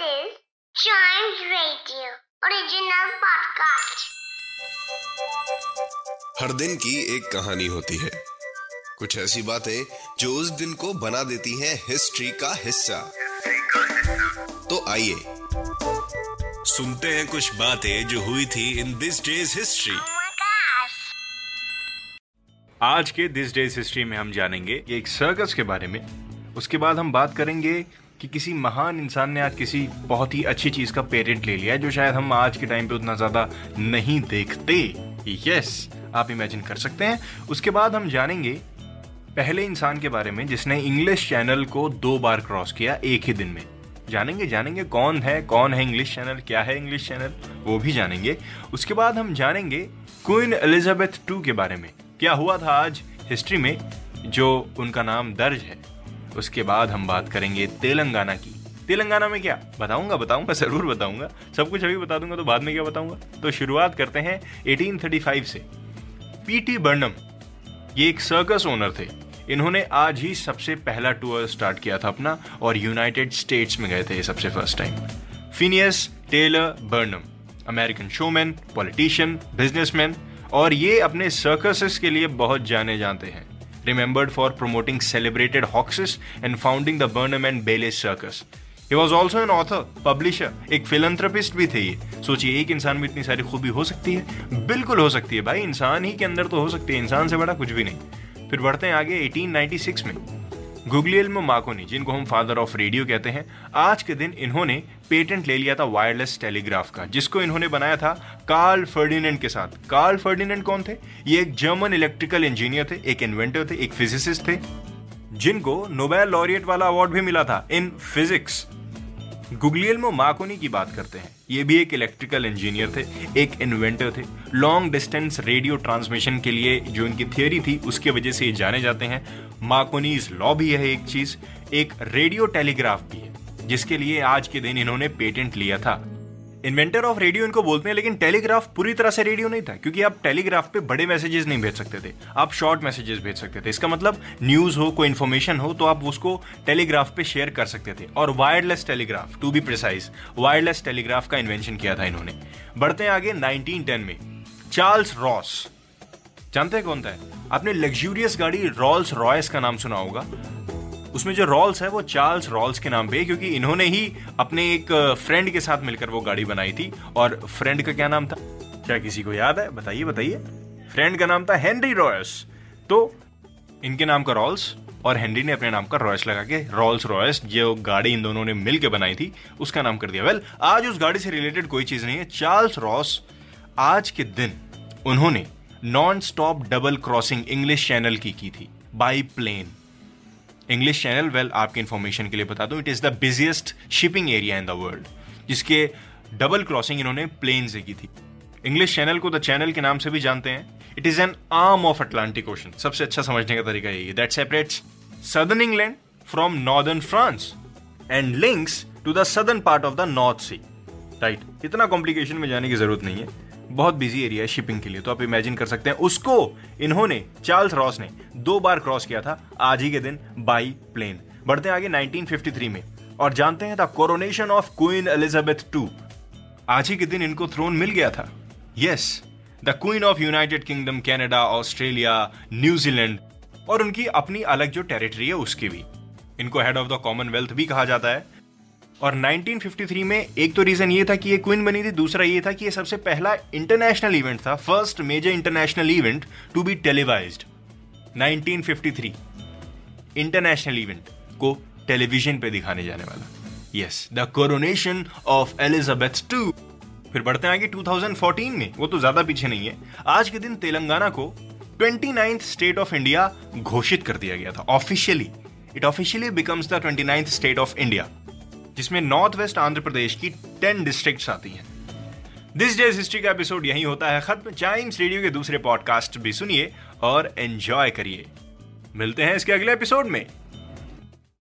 is Giant Radio original podcast. हर दिन की एक कहानी होती है कुछ ऐसी बातें जो उस दिन को बना देती हैं हिस्ट्री का हिस्सा तो आइए सुनते हैं कुछ बातें जो हुई थी इन दिस डेज़ हिस्ट्री. आज के दिस डेज़ हिस्ट्री में हम जानेंगे एक सर्कस के बारे में उसके बाद हम बात करेंगे कि किसी महान इंसान ने आज किसी बहुत ही अच्छी चीज़ का पेरेंट ले लिया है, जो शायद हम आज के टाइम पे उतना ज़्यादा नहीं देखते। यस आप इमेजिन कर सकते हैं। उसके बाद हम जानेंगे पहले इंसान के बारे में, जिसने इंग्लिश चैनल को दो बार क्रॉस किया एक ही दिन में। जानेंगे जानेंगे कौन है कौन है इंग्लिश चैनल क्या है इंग्लिश चैनल वो भी जानेंगे। उसके बाद हम जानेंगे क्वीन एलिजाबेथ टू के बारे में। क्या हुआ था आज हिस्ट्री में, जो उनका नाम दर्ज है? उसके बाद हम बात करेंगे तेलंगाना की। तेलंगाना में क्या? बताऊँगा बताऊँगा, ज़रूर बताऊँगा। सब कुछ अभी बता दूँगा तो बाद में क्या बताऊँगा? तो शुरुआत करते हैं 1835 से। पीटी बर्नम, ये एक सर्कस ओनर थे। इन्होंने आज ही सबसे पहला टूर स्टार्ट किया था अपना और यूनाइटेड स्टेट्स में गए थे ये सबसे first time Phineas Taylor Barnum American showman politician businessman और ये अपने सर्कसेस के लिए बहुत जाने जाते हैं। Remembered for promoting celebrated hoaxes and founding the Burnham and Bailey Circus. He was also an author publisher एक फिलंथ्रपिस्ट भी थे ये। सोचिए, एक इंसान में इतनी सारी खूबी हो सकती है? बिल्कुल हो सकती है भाई। इंसान ही के अंदर तो हो सकती है। इंसान से बड़ा कुछ भी नहीं। फिर बढ़ते हैं आगे 1896 में। गुगलियल्मो माकोनी, जिनको हम फादर ऑफ़ रेडियो कहते हैं, आज के दिन इन्होंने पेटेंट ले लिया था वायरलेस टेलीग्राफ का, जिसको इन्होंने बनाया था कार्ल फर्डिनेंड के साथ। कार्ल फर्डिनेंड कौन थे? ये एक जर्मन इलेक्ट्रिकल इंजीनियर थे, एक इन्वेंटर थे, एक फिजिसिस्ट थे, जिनको नोबेल लॉरियट वाला अवार्ड भी मिला था इन फिजिक्स। गुगलियल्मो माकोनी की बात करते हैं। ये भी एक इलेक्ट्रिकल इंजीनियर थे, एक इन्वेंटर थे। लॉन्ग डिस्टेंस रेडियो ट्रांसमिशन के लिए जो इनकी थियोरी थी, उसके वजह से ये जाने जाते हैं। माकोनीज लॉ भी है एक चीज़। एक रेडियो टेलीग्राफ भी है, जिसके लिए आज के दिन इन्होंने पेटेंट लिया था। इन्वेंटर ऑफ़ रेडियो इनको बोलते हैं, लेकिन टेलीग्राफ पूरी तरह से रेडियो नहीं था, क्योंकि आप टेलीग्राफ पे बड़े मैसेजेस नहीं भेज सकते थे, आप शॉर्ट मैसेजेस भेज सकते थे। इसका मतलब न्यूज़ हो, कोई इन्फॉर्मेशन हो तो आप उसको टेलीग्राफ पे शेयर कर सकते थे। और wireless telegraph to be precise wireless telegraph का इन्वेंशन किया था इन्होंने। बढ़ते हैं आगे 1910 में। चार्ल्स रॉस जानते हैं कौन था आपने लग्जूरियस गाड़ी रॉल्स रॉयस का नाम सुना होगा। उसमें जो रॉल्स है, वो चार्ल्स रॉल्स के नाम पे है, क्योंकि इन्होंने ही अपने एक फ्रेंड के साथ मिलकर वो गाड़ी बनाई थी। और फ्रेंड का क्या नाम था? क्या किसी को याद है? बताइए बताइए। फ्रेंड का नाम था हेनरी रॉयस तो इनके नाम का रॉल्स और हेनरी ने अपने नाम का रॉयस लगा के रॉल्स रॉयस जो गाड़ी इन दोनों ने मिलकर बनाई थी, उसका नाम कर दिया। वेल आज उस गाड़ी से रिलेटेड कोई चीज़ नहीं है। चार्ल्स रॉस आज के दिन उन्होंने non stop double crossing English Channel की की थी। By plane English Channel well आपके इन्फॉर्मेशन के लिए बता दूँ it is the busiest shipping area in the world जिसके डबल क्रॉसिंग इन्होंने प्लेन से की थी। इंग्लिश चैनल को द चैनल के नाम से भी जानते हैं। It is an arm of Atlantic Ocean सबसे अच्छा समझने का तरीका यही है। That separates southern England from northern France and links to the southern part of the North Sea right इतना कॉम्प्लिकेशन में जाने की ज़रूरत नहीं है। बहुत बिज़ी एरिया है शिपिंग के लिए तो आप इमेजिन कर सकते हैं। उसको इन्होंने चार्ल्स रॉस ने, दो बार क्रॉस किया था, आज ही के दिन बाई प्लेन बढ़ते हैं आगे 1953 में। और जानते हैं the coronation of Queen Elizabeth two आज ही के दिन इनको थ्रोन मिल गया था। Yes the queen of United Kingdom Canada Australia New Zealand और उनकी अपनी अलग जो टेरिटरी है, उसकी भी। इनको हेड ऑफ़ द कॉमनवेल्थ भी कहा जाता है। और 1953 में एक तो रीजन ये था कि ये क्वीन बनी थी, दूसरा ये था कि ये सबसे पहला इंटरनेशनल इवेंट था first major international event to be televised 1953 international event को टेलीविज़न पे दिखाने जाने वाला। Yes the coronation of Elizabeth two फिर बढ़ते हैं आगे 2014 में, वो तो ज़्यादा पीछे नहीं है। आज के दिन तेलंगाना को 29th स्टेट ऑफ़ इंडिया घोषित कर दिया गया था officially it officially becomes the 29th state of India जिसमें नॉर्थ वेस्ट आंध्र प्रदेश की टेन डिस्ट्रिक्ट आती हैं। दिस डेज़ हिस्ट्री का एपिसोड यही होता है। खत्म। चाइम्स रेडियो के दूसरे पॉडकास्ट भी सुनिए और एंजॉय करिए। मिलते हैं इसके अगले एपिसोड में।